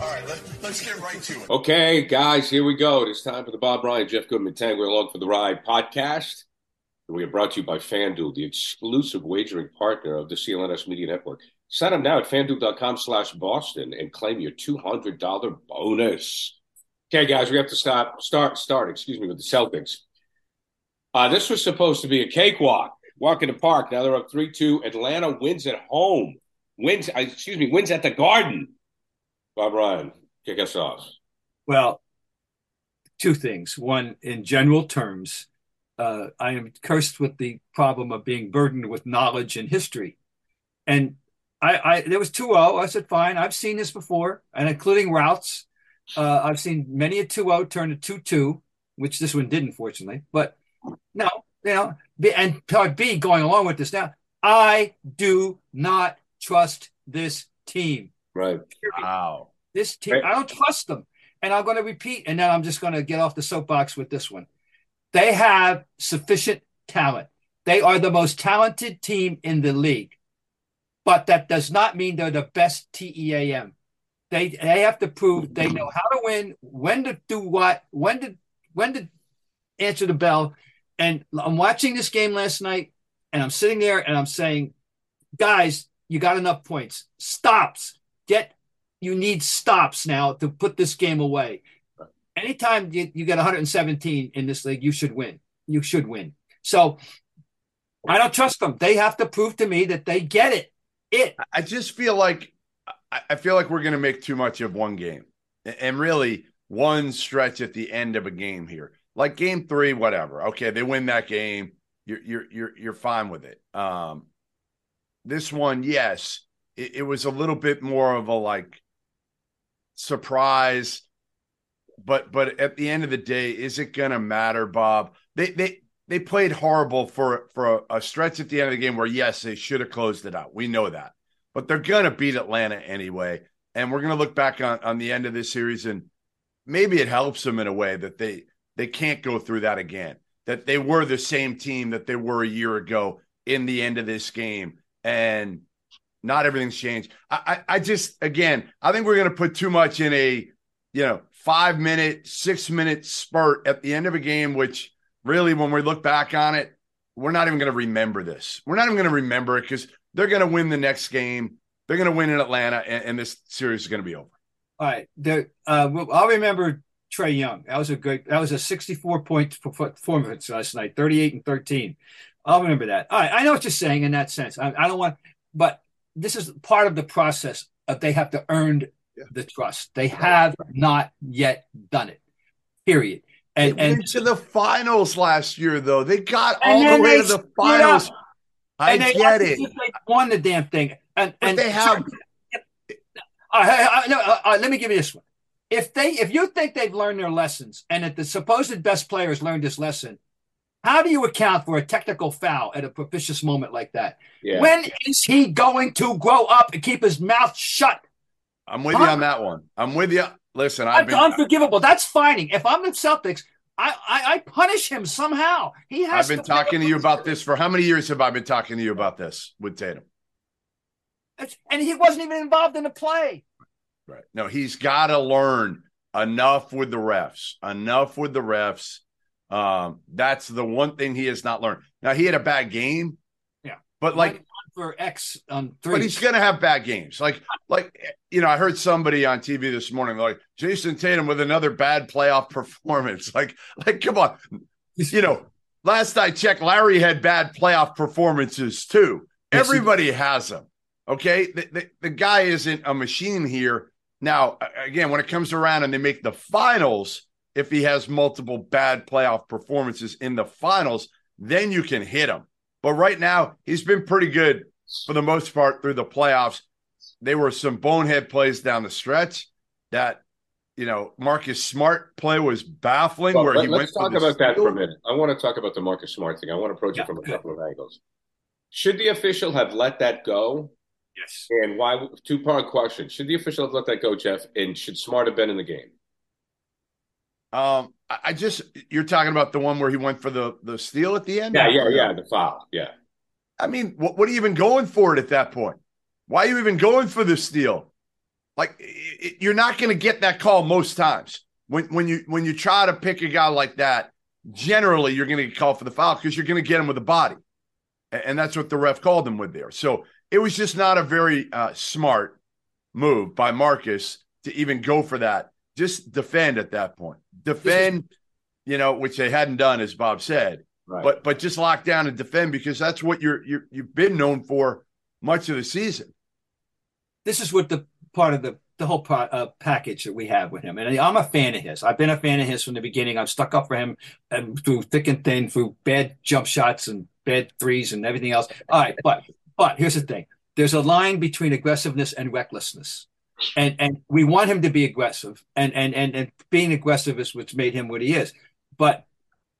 All right, let, let's get right to it. Okay, guys, here we go. It is time for the Bob Ryan, Jeff Goodman, Tango Along for the Ride podcast. We are brought to you by FanDuel, the exclusive wagering partner of the CLNS Media Network. Sign up now at fanduel.com slash Boston and claim your $200 bonus. Okay, guys, we have to stop, start, start, excuse me, with the Celtics. Uh, this was supposed to be a cakewalk. Walk in the park. Now they're up 3 2. Atlanta wins at home. Wins, uh, excuse me, wins at the Garden. Bob Ryan, kick us off. Well, two things. One, in general terms, uh, I am cursed with the problem of being burdened with knowledge and history. And I, I there was 2 0. I said, fine, I've seen this before, and including routes. Uh, I've seen many a 2 0 turn to 2 2, which this one did, unfortunately. But no, you know, and part B, going along with this now, I do not trust this team. Right. Wow. This team, I don't trust them. And I'm going to repeat, and then I'm just going to get off the soapbox with this one. They have sufficient talent. They are the most talented team in the league. But that does not mean they're the best TEAM. They they have to prove they know how to win, when to do what, when to when to answer the bell. And I'm watching this game last night, and I'm sitting there and I'm saying, guys, you got enough points. Stops. Get you need stops now to put this game away. Anytime you, you get 117 in this league, you should win. You should win. So I don't trust them. They have to prove to me that they get it. It. I just feel like I feel like we're going to make too much of one game, and really one stretch at the end of a game here, like game three, whatever. Okay, they win that game. You're you're you're you're fine with it. Um, this one, yes, it, it was a little bit more of a like surprise. But but at the end of the day is it going to matter bob? They they they played horrible for for a, a, stretch at the end of the game where yes they should have closed it out. We know that. But they're going to beat atlanta anyway. And we're going to look back on on the end of this series and maybe it helps them in a way that they they can't go through that again. That they were the same team that they were a year ago in the end of this game. And not everything's changed. I, I, I just again, I think we're going to put too much in a you know five minute, six minute spurt at the end of a game, which really, when we look back on it, we're not even going to remember this. We're not even going to remember it because they're going to win the next game. They're going to win in Atlanta, and, and this series is going to be over. All right. Uh, I'll remember Trae Young. That was a great. That was a sixty-four point performance last night, thirty-eight and thirteen. I'll remember that. All right, I know what you're saying in that sense. I, I don't want, but this is part of the process of they have to earn yeah. the trust. They have not yet done it. Period. And, they went to the finals last year, though. They got all the way to the finals. I get it. They won the damn thing, and but and they have. Uh, no, uh, uh, let me give you this one. If they, if you think they've learned their lessons, and that the supposed best players learned this lesson, how do you account for a technical foul at a propitious moment like that? Yeah. When is he going to grow up and keep his mouth shut? I'm with huh? you on that one. I'm with you. Listen, I've been unforgivable. That's fining. If I'm the Celtics, I, I, I punish him somehow. He has. I've been to talking to you about this for how many years have I been talking to you about this with Tatum? And he wasn't even involved in the play. Right. No, he's got to learn enough with the refs. Enough with the refs um, that's the one thing he has not learned. Now he had a bad game, yeah, but like for X on three. But he's going to have bad games. Like, like you know, I heard somebody on TV this morning like Jayson Tatum with another bad playoff performance. Like, like come on, you know. Last I checked, Larry had bad playoff performances too. Yes, Everybody has them. Okay, the, the, the guy isn't a machine here. Now, again, when it comes around and they make the finals, if he has multiple bad playoff performances in the finals, then you can hit him. But right now, he's been pretty good for the most part through the playoffs. There were some bonehead plays down the stretch that, you know, Marcus Smart play was baffling. Well, where let, he let's went talk about that for a minute. I want to talk about the Marcus Smart thing. I want to approach Yeah, it from a couple of angles. Should the official have let that go? yes. And why? Two part question: Should the official have let that go, Jeff? And should Smart have been in the game? Um, I I just you're talking about the one where he went for the the steal at the end. Yeah, yeah, yeah. The foul. Yeah. I mean, what, what are you even going for it at that point? Why are you even going for the steal? Like, i- i- you're not going to get that call most times. When when you when you try to pick a guy like that, generally you're going to get called for the foul because you're going to get him with the body, A- and that's what the ref called him with there. So it was just not a very uh, smart move by Marcus to even go for that. Just defend at that point. Defend, you know, which they hadn't done, as Bob said Right. but but just lock down and defend because that's what you're, you're you've been known for much of the season. This is what the part of the the whole pro, uh, package that we have with him, and I'm a fan of his. I've been a fan of his from the beginning. I've stuck up for him and through thick and thin, through bad jump shots and bad threes and everything else. All right, but but here's the thing: there's a line between aggressiveness and recklessness. And and we want him to be aggressive, and and and and being aggressive is what's made him what he is. But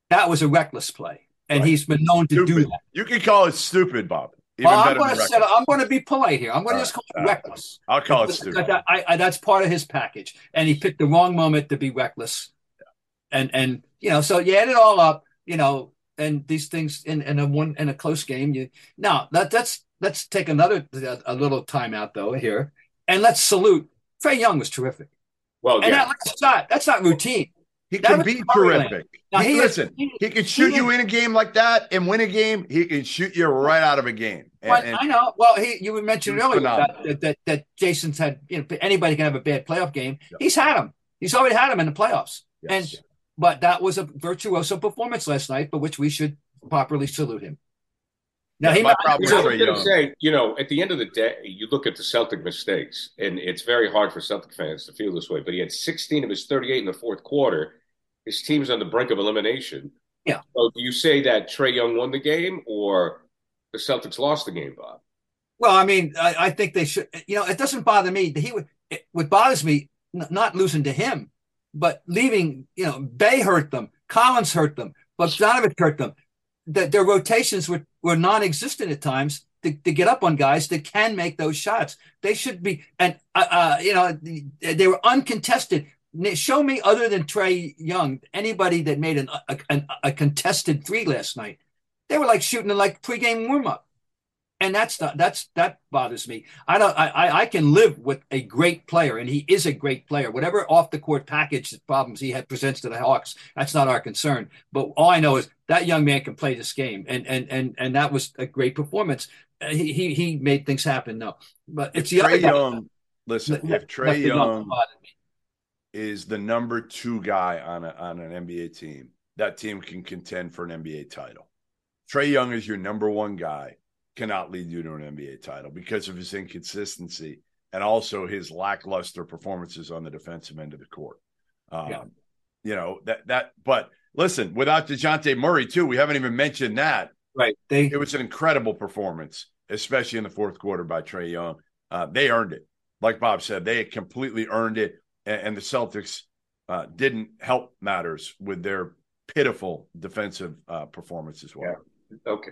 that was a reckless play, and Right. he's been known to do that. You can call it stupid, Bob. Well, I'm going to set. I'm going to be polite here. I'm going to just call it right. reckless. I'll call it stupid. I, I, I- that's part of his package, and he picked the wrong moment to be reckless. And and you know, so you add it all up, you know, and these things in, in a one in a close game. You now that that's let's take another a, little time out though here, and let's salute Trae Young was terrific. Well, And yeah. that last shot, that's not routine. He that can be Curry terrific. Now, He- he is- listen, he- he can shoot he you is- in a game like that and win a game. He can shoot you right out of a game. And- and- I know. Well, he you mentioned earlier that, that, that that Jayson's had. You know, anybody can have a bad playoff game. Yeah. He's had them. He's already had them in the playoffs. Yes. And but that was a virtuoso performance last night, for which we should properly salute him. Now he my might, problem You know, I with was Trae going to Young. say, you know, at the end of the day, you look at the Celtic mistakes, and it's very hard for Celtic fans to feel this way. But he had 16 of his 38 in the fourth quarter. His team's on the brink of elimination. Yeah. So do you say that Trae Young won the game, or the Celtics lost the game, Bob? well, I mean, I, I think they should. You know, it doesn't bother me. He would. It, what bothers me, n- not losing to him, but leaving. You know, Bey hurt them. Collins hurt them. But Bogdanovich hurt them. That their rotations were were non-existent at times to, to get up on guys that can make those shots. They should be, and uh, uh, you know, they were uncontested. Show me other than Trae Young anybody that made an, a, a, a contested three last night. They were like shooting like pregame warm up and that's not that's that bothers me. I don't. I I- I can live with a great player, and he is a great player. Whatever off the court package problems he had presents to the Hawks, that's not our concern. But all I know is that young man can play this game, and and and and that was a great performance. Uh, He he he made things happen. No, but it's the Trae other guy Young, listen, that- if Trae left it off Young is the number two guy on a, on an NBA team, that team can contend for an NBA title. Trae Young is your number one guy, cannot lead you to an NBA title because of his inconsistency and also his lackluster performances on the defensive end of the court. Um, Yeah. You know that that, but listen, without Dejounte Murray too, we haven't even mentioned that. Right? They It was an incredible performance, especially in the fourth quarter by Trae Young. Uh, they earned it, like Bob said, they completely earned it, and, and the Celtics uh, didn't help matters with their pitiful defensive uh, performance as well. Okay.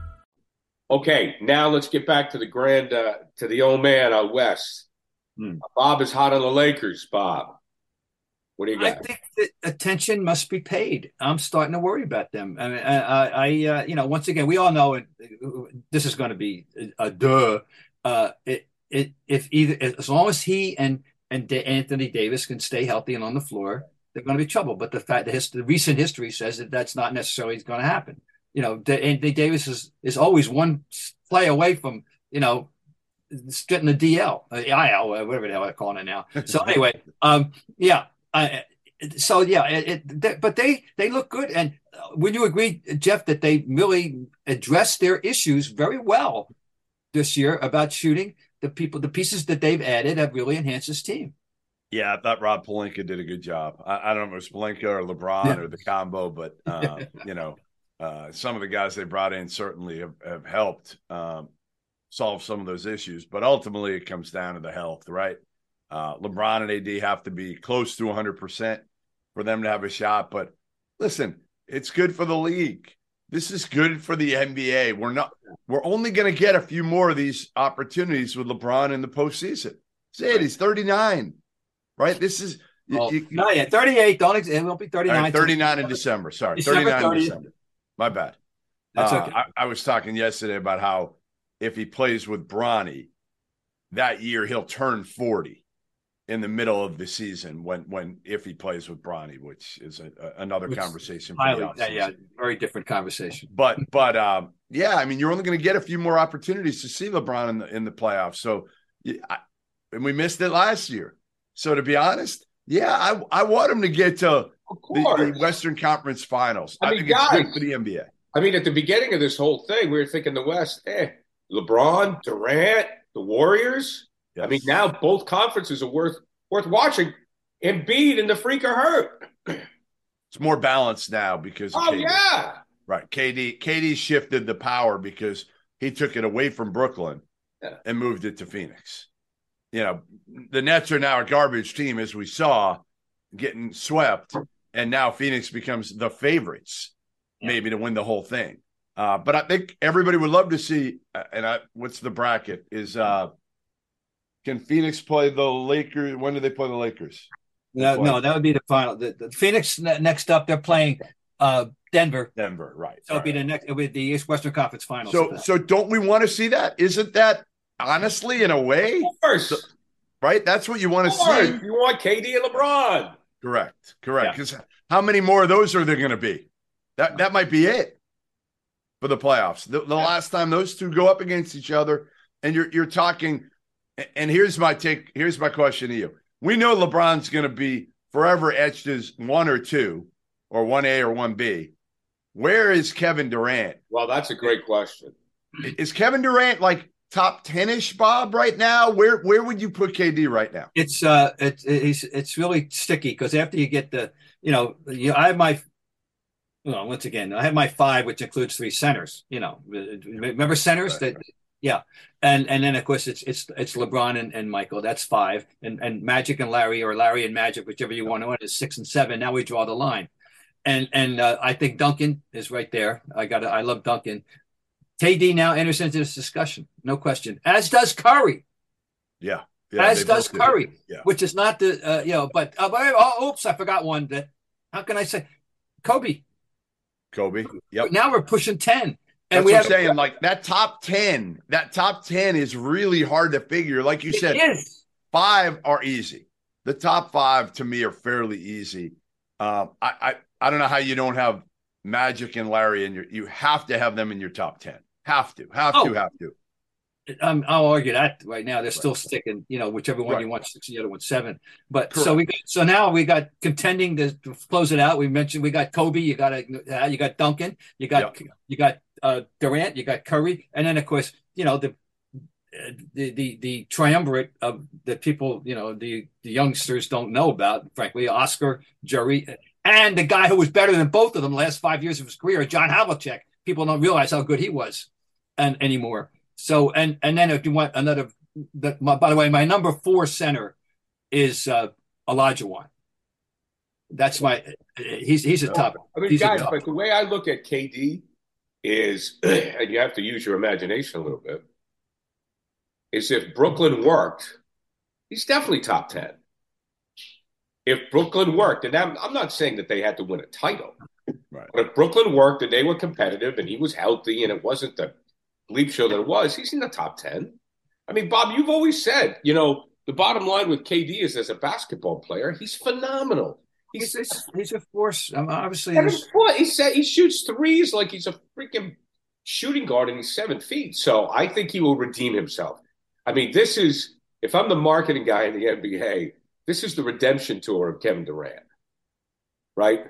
Okay, now let's get back to the grand uh, to the old man out west. Hmm. Bob is hot on the Lakers. Bob, what do you got? I think that attention must be paid. I'm starting to worry about them. I mean, I, I, uh, you know, once again, we all know it, this is going to be a, a duh. Uh, it, it, if either as long as he and and Da- Anthony Davis can stay healthy and on the floor, they're going to be trouble. But the fact that his, the recent history says that that's not necessarily going to happen. You know, Anthony Davis is is always one play away from you know getting the DL, uh, IL, whatever the hell they're calling it now. So anyway, um, yeah, I, so yeah, it, it, th- but they they look good, and uh, would you agree, Jeff, that they really addressed their issues very well this year about shooting? The people, the pieces that they've added have really enhanced this team. Yeah, I thought Rob Pelinka did a good job. I, I don't know if it was Pelinka or LeBron Yeah. or the combo, but uh, you know, uh, some of the guys they brought in certainly have, have helped um, solve some of those issues. But ultimately, it comes down to the health, right? Uh, LeBron and AD have to be close to 100 percent for them to have a shot. But listen, it's good for the league. This is good for the NBA. We're not. We're only going to get a few more of these opportunities with LeBron in the postseason. Say it. He's 39, right? This is you- Well, you- no, yeah, 38. Don't it won't be 39. right, 39 in December. Sorry, December 39 in December. My bad. That's Uh, okay. I, I was talking yesterday about how if he plays with Bronny that year, he'll turn 40 in the middle of the season when when if he plays with Bronny, which is a, a- another Which conversation. Highly, yeah, yeah, very different conversation. But but um, yeah, I mean, you're only going to get a few more opportunities to see LeBron in the in the playoffs. So, I, and we missed it last year. So to be honest, yeah, I I want him to get to the, the Western Conference Finals. I I, mean, think it's good for the NBA. I mean, at the beginning of this whole thing, we were thinking the West, eh, LeBron, Durant, the Warriors. I mean, now both conferences are worth worth watching. Embiid and the freak are hurt. it's more balanced now because Oh KD. yeah, right. KD KD shifted the power because he took it away from Brooklyn Yeah. and moved it to Phoenix. You know, the Nets are now a garbage team, as we saw, getting swept, and now Phoenix becomes the favorites, maybe to win the whole thing. Uh, but I think everybody would love to see. uh, And I, what's the bracket? Is uh, can Phoenix play the Lakers? When do they play the Lakers? No, Play. no, that would be the final. The, the Phoenix next up, they're playing uh, Denver. Denver, right? So it'll be right. the next. It'll be the East Western Conference Finals. So, so don't we want to see that? Isn't that honestly, in a way, of course. Right? That's what you want to see. You want KD and LeBron. Correct, correct. Yeah. Because how many more of those are there going to be? That that might be it for the playoffs. The, the last time those two go up against each other, and you're you're talking. And here's my take. Here's my question to you. We know LeBron's going to be forever etched as one or two, or one A or one B. Where is Kevin Durant? Well, that's a great question. Is Kevin Durant like top ten ish, Bob? Right now, where where would you put KD right now? it's uh, it's it's it's really sticky because after you get the, you know, you, I have my. you know, once again, I have my five, which includes three centers. You know, remember centers Right, that, yeah, and and then of course it's it's it's LeBron and, and Michael. That's five, and and Magic and Larry, or Larry and Magic, whichever you want to. Is six and seven. Now we draw the line, and and uh, I think Duncan is right there. I got I love Duncan. KD now enters into this discussion, no question. As does Curry. Yeah, yeah as does do. Curry, Yeah. which is not the uh, you know. But uh, but- oh, oops, I forgot one. That how can I say Kobe? Kobe. Yep. Now we're pushing ten, and That's we what I'm saying. Like that top 10, that top 10 is really hard to figure. Like you said, is. five are easy. The top five to me are fairly easy. Um, I, I I don't know how you don't have Magic and Larry and your you have to have them in your top 10. Have to, have Oh. to, have to. Um, I'll argue that right now. They're still sticking, you know, whichever one Right. you want, six, and the other one seven. But so we got, so now we got contending to, to close it out. We mentioned we got Kobe, you got uh, you got Duncan, you got you got uh, Durant, you got Curry, and then of course you know the the the the triumvirate of that people you know the the youngsters don't know about. Frankly, Oscar, Jerry, and the guy who was better than both of them the last five years of his career, John Havlicek. People don't realize how good he was, and anymore. So and and then if you want another, the, my, by the way, my number four center is uh, Olajuwon. That's my he's he's a top. I mean, he's guys, but the way I look at KD, is, and you have to use your imagination a little bit, is if Brooklyn worked, he's definitely top 10. If Brooklyn worked, and I'm, I'm not saying that they had to win a title, Right. but if Brooklyn worked and they were competitive and he was healthy and it wasn't the bleep show that it was, he's in the top 10. I mean, Bob, you've always said, you know, the bottom line with KD is as a basketball player, he's phenomenal. He's He's, he's, he's a force. Um, obviously, seven there's- foot. He said he shoots threes like he's a freaking shooting guard and he's seven feet. So I think he will redeem himself. I mean, this is if I'm the marketing guy in the NBA, this is the redemption tour of Kevin Durant, right?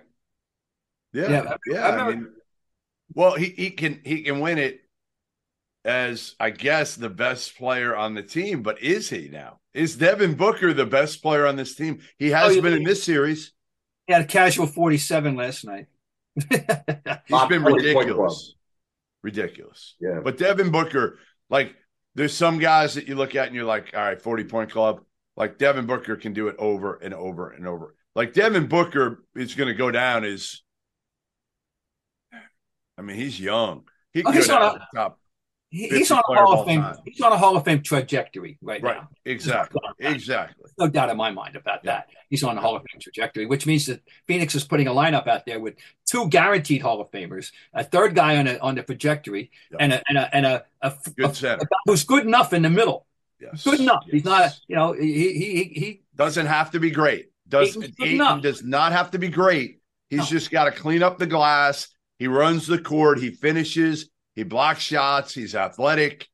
Yeah, Yeah, yeah. I I, mean, well, he he can he can win it as I guess the best player on the team, but is he now? Is Devin Booker the best player on this team? He oh, has Oh, been in this series. he had a casual 47 last night. He's been ridiculous. Ridiculous. Yeah. But Devin Booker, like, there's some guys that you look at and you're like, all right, 40 point club. Like, Devin Booker can do it over and over and over. Like, Devin Booker is going to go down as, I mean, he's young. He Oh, can he's down not to the top. He- 50 he's on a Hall of Fame. time. He's on a Hall of Fame trajectory right, Right. now. Exactly. Exactly. No doubt in my mind about Yeah. that. He's on a Hall of Fame trajectory, which means that Phoenix is putting a lineup out there with two guaranteed Hall of Famers, a third guy on a, on the trajectory, Yeah. and a and a and a, a, Good a- center. a guy who's good enough in the middle. Yes. Good enough. He's not, you know, he he he. doesn't have to be great. Does Ayton does not have to be great. He's No. just got to clean up the glass. He runs the court. He finishes. He blocks shots. He's athletic.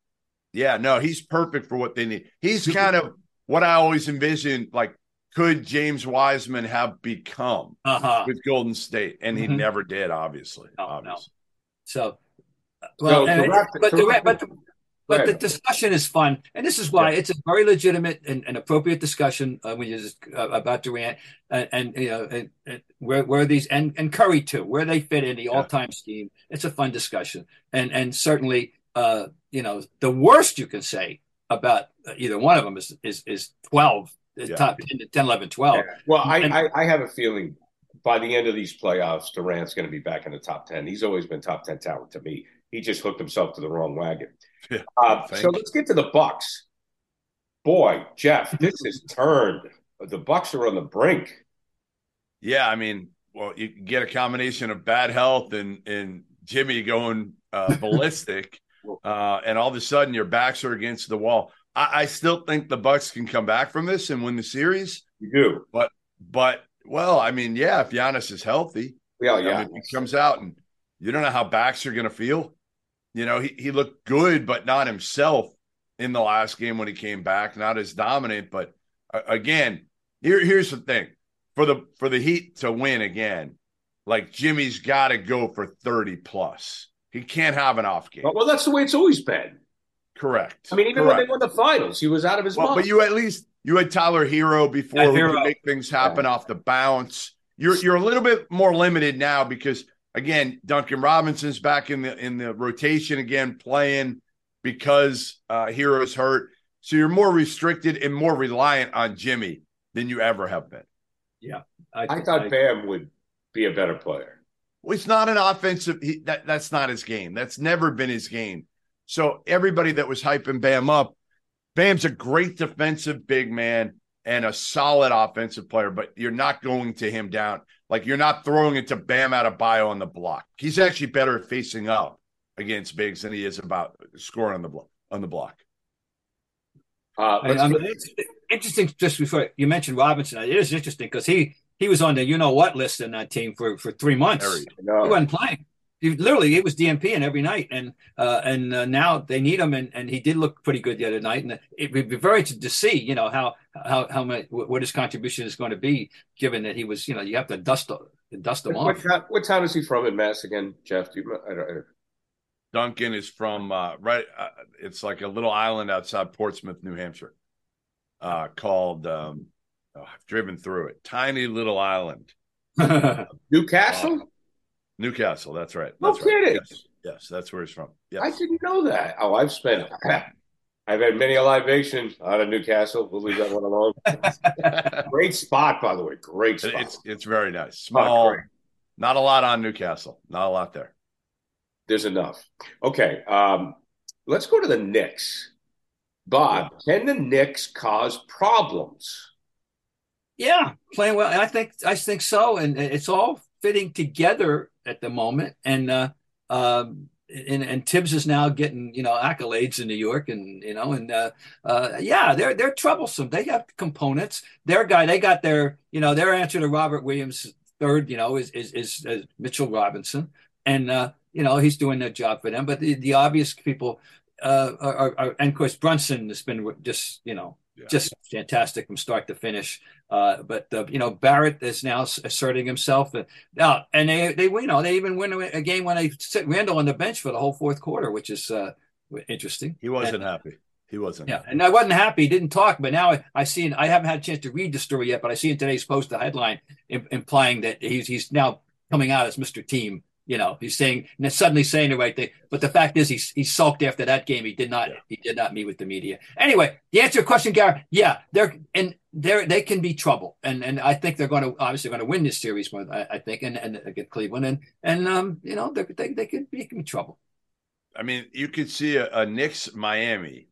Yeah, no, he's perfect for what they need. He's kind of what I always envisioned. Like, could James Wiseman have become Uh huh. with Golden State? And he Mhm. never did, obviously. No, no. obviously. So, uh, well, So, and- to wrap- but the, but the, but the discussion is fun, and this is why Yeah. it's a very legitimate and, and appropriate discussion uh, when you're just uh, about Durant and, and you know and, and where where these and and Curry too, where they fit in the Yeah. all time scheme. It's a fun discussion, and and certainly uh, you know the worst you can say about uh, either one of them is is is twelve. Yeah. Top 10, 10, 11, 12. Yeah. Well, I, I, I have a feeling by the end of these playoffs, Durant's going to be back in the top 10. He's always been top 10 talent to me. He just hooked himself to the wrong wagon. Yeah, Uh, so let's get to the Bucks. Boy, Jeff, this has turned. The Bucks are on the brink. Yeah, I mean, well, you get a combination of bad health and and Jimmy going uh, ballistic, uh, and all of a sudden your backs are against the wall. I, I still think the Bucks can come back from this and win the series, You do. but but well, I mean, yeah, if Giannis is healthy, Yeah, I yeah. mean, he comes out and you don't know how backs are going to feel. You know, he, he looked good, but not himself in the last game when he came back, not as dominant. But uh, again, here here's the thing for the for the Heat to win again, like Jimmy's got to go for thirty plus. He can't have an off game. Well, that's the way it's always been. Correct. I mean, even Correct. when they won the finals, he was out of his Well, mind. but you at least you had Tyler Herro before Yeah, who Herro. could make things happen off the bounce. You're you're a little bit more limited now because again, Duncan Robinson's back in the in the rotation again playing because uh Herro's hurt. So you're more restricted and more reliant on Jimmy than you ever have been. Yeah, I thought Bam would be a better player. Well, it's not an offensive. He, that that's not his game. That's never been his game. So everybody that was hyping Bam up, Bam's a great defensive big man and a solid offensive player, but you're not going to him down. Like you're not throwing it to Bam out of bio on the block. He's actually better at facing up against bigs than he is about scoring on the block on the block. Uh, I- let's I mean, it's interesting. Just before you mentioned Robinson, it is interesting because he he was on the you know what list in that team for for three months. He wasn't playing. He, literally, he was DMP in every night, and uh, and uh, now they need him, and, and he did look pretty good the other night. And it would be very interesting to see, you know, how how how much what his contribution is going to be, given that he was, you know, you have to dust dust him what, off. town, what town is he from in Mass again, Jeff? Do you, I don't, I don't- Duncan is from uh, right. Uh, it's like a little island outside Portsmouth, New Hampshire, uh, called. Um, oh, I've driven through it. Tiny little island, Newcastle? Newcastle. That's right. No That's right. kidding. Yes, yes, that's where he's from. Yes. I didn't know that. Oh, I've spent. I've had many a libation out of Newcastle. We'll leave that one alone. Great spot, by the way. Great spot. it's it's very nice. Small. great. not a lot on Newcastle. Not a lot there. there's enough. Okay, um, let's go to the Knicks. Bob, can the Knicks cause problems? Yeah, playing well. I think I think so, and it's all fitting together at the moment. And uh, um, and, and Thibs is now getting you know accolades in New York, and you know, and uh, uh, yeah, they're they're troublesome. They have components. Their guy, they got their you know their answer to Robert Williams third, you know, is is, is, is Mitchell Robinson, and uh, you know he's doing their job for them. But the, the obvious people uh, are, are, and of course Brunson has been just you know yeah. just fantastic from start to finish. Uh, but uh, you know Barrett is now asserting himself, and uh, and they they you know they even win a game when they sit Randle on the bench for the whole fourth quarter, which is uh, interesting. He wasn't and, happy. He wasn't. Yeah, and I wasn't happy. He didn't talk, but now I, I see. I haven't had a chance to read the story yet, but I see in today's post the headline implying that he's he's now coming out as Mr. Team you know, he's saying suddenly saying the right thing. But the fact is, he he sulked after that game. He did not yeah. he did not meet with the media. Anyway, the answer to your question, Gary, yeah, they're and they're they can be trouble, and and I think they're going to obviously going to win this series. I, I think, and and against Cleveland, and and um, you know, they they they could be, can be trouble. I mean, you could see a, a Knicks Miami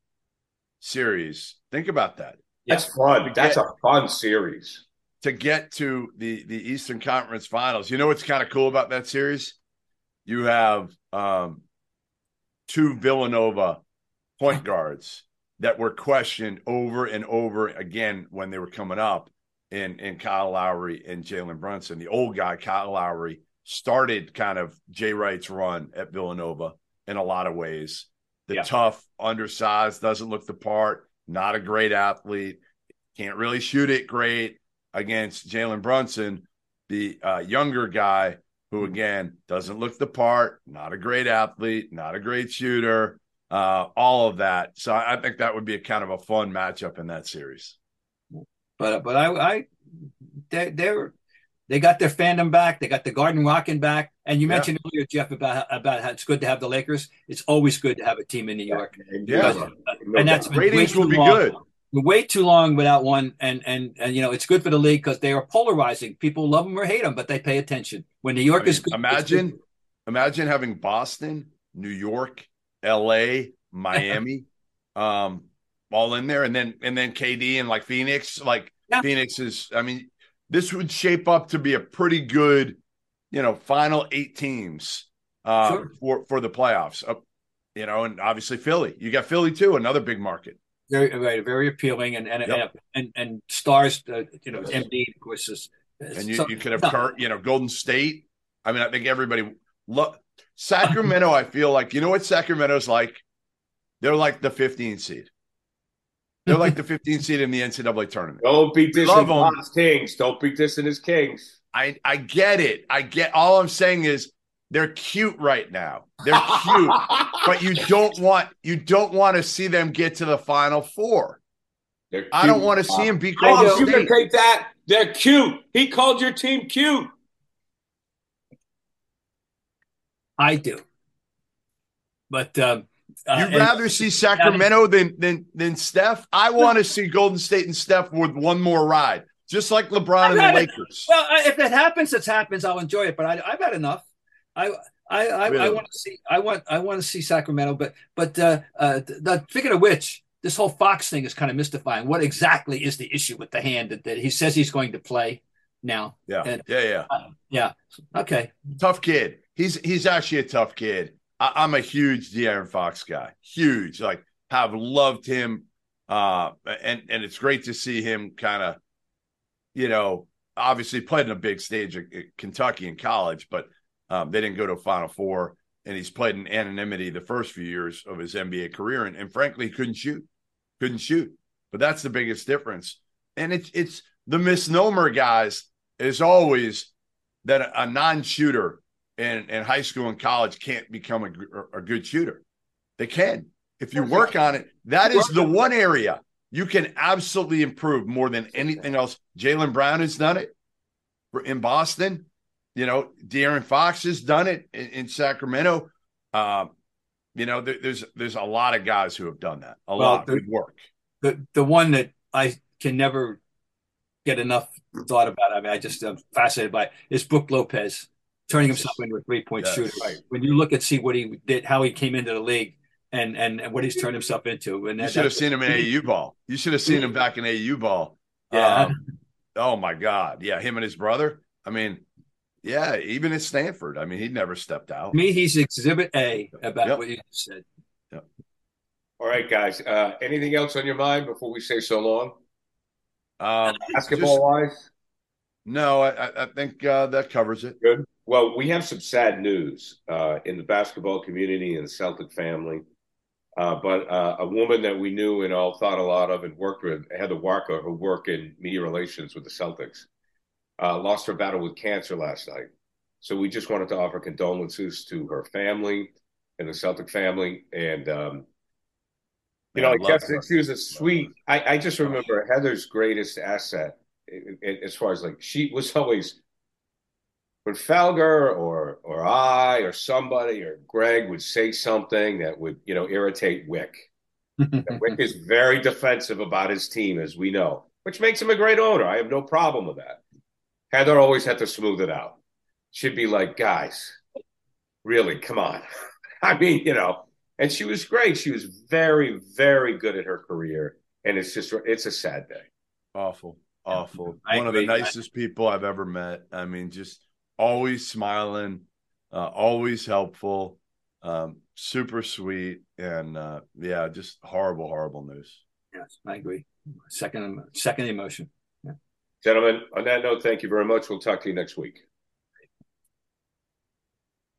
series. Think about that. That's fun. That's a fun series to get to the the Eastern Conference Finals. You know what's kind of cool about that series? You have um, two Villanova point guards that were questioned over and over again when they were coming up in in Kyle Lowry and Jalen Brunson. The old guy, Kyle Lowry, started kind of Jay Wright's run at Villanova in a lot of ways. The yeah. tough, undersized, doesn't look the part, not a great athlete, can't really shoot it great against Jalen Brunson, the uh, younger guy who again doesn't look the part, not a great athlete, not a great shooter, uh, all of that. So I think that would be a kind of a fun matchup in that series. But but I, I they they're they got their fandom back. They got the Garden Rockin' back. And you mentioned yeah. earlier, Jeff, about about how it's good to have the Lakers. It's always good to have a team in New York. Yeah, yeah. and that's ratings will be long. good way too long without one, and and and you know it's good for the league because they are polarizing. People love them or hate them, but they pay attention. When New York I mean, is good, imagine good. imagine having Boston, New York, L.A., Miami, um, all in there, and then and then KD and like Phoenix, like yeah. Phoenix is. I mean, this would shape up to be a pretty good, you know, final eight teams uh, sure. for for the playoffs. Uh, you know, and obviously Philly. You got Philly too, another big market very right, very appealing, and and yep. and, and, and stars. Uh, you know, Embiid, of course, is. And you, so, you could have Kurt, you know, Golden State. I mean, I think everybody look Sacramento. I feel like you know what Sacramento's like. They're like the 15 seed. They're like the 15 seed in the NCAA tournament. Don't beat this in his Kings. Don't beat this in his Kings. I I get it. I get. All I'm saying is they're cute right now. They're cute, but you don't want you don't want to see them get to the final four. I don't want to see them be called. You can take that. They're cute. He called your team cute. I do, but um, uh, you'd rather see Sacramento than than than Steph. I want to see Golden State and Steph with one more ride, just like LeBron and the Lakers. Well, if it happens, it happens. I'll enjoy it, but I, I've had enough. I I I, really? I want to see I want I want to see Sacramento, but but uh, uh, the, speaking of which, this whole Fox thing is kind of mystifying. What exactly is the issue with the hand that, that he says he's going to play now? Yeah, and, yeah, yeah, uh, yeah. Okay, tough kid. He's he's actually a tough kid. I, am a huge De'Aaron Fox guy. Huge, like have loved him, uh, and and it's great to see him kind of, you know, obviously played in a big stage at, at Kentucky in college, but um, they didn't go to a Final Four, and he's played in anonymity the first few years of his NBA career, and, and frankly, couldn't shoot, couldn't shoot. But that's the biggest difference. And it's it's the misnomer, guys, is always that a, a non-shooter in, in high school and college can't become a, a good shooter. They can if you work on it. That is the one area you can absolutely improve more than anything else. Jaylen Brown has done it in Boston. You know, De'Aaron Fox has done it in, in Sacramento. Uh, you know, there, there's there's a lot of guys who have done that. A well, lot. of Good work. The the one that I can never get enough thought about. I mean, I just am fascinated by it, is Brook Lopez. turning himself into a three point Yes. shooter. Right. When you look and see what he did, how he came into the league, and and, and what he's turned himself into, and You should have seen him in AU ball. You should have seen him back in AU ball. Yeah. Um, oh my God. Yeah, him and his brother. I mean, yeah, even at Stanford. I mean, he never stepped out. To me, he's exhibit A about Yep. what you just said. All right, guys. Uh, anything else on your mind before we say so long? Um, Basketball wise? no, I, I- I think uh, that covers it. Good. Well, we have some sad news uh, in the basketball community and the Celtic family. Uh, but uh, a woman that we knew and all thought a lot of and worked with, Heather Walker, who worked in media relations with the Celtics, uh, lost her battle with cancer last night. So we just wanted to offer condolences to her family and the Celtic family. And, um, you know, Man, I guess her. she was a sweet. I, I just remember Heather's greatest asset, as far as like she was always when Felger or or I or somebody or Greg would say something that would you know irritate Wyc. Wyc is very defensive about his team, as we know, which makes him a great owner. I have no problem with that. Heather always had to smooth it out. She'd be like, guys, really, come on. I mean, you know, and she was great. She was very, very good at her career. And it's just, it's a sad day. Awful, awful. I One of the agree. nicest people I've ever met. I mean, just always smiling, uh, always helpful, um, super sweet, and uh, yeah, just horrible, horrible news. Yes, I agree. Second, second emotion. Gentlemen, on that note, thank you very much. We'll talk to you next week.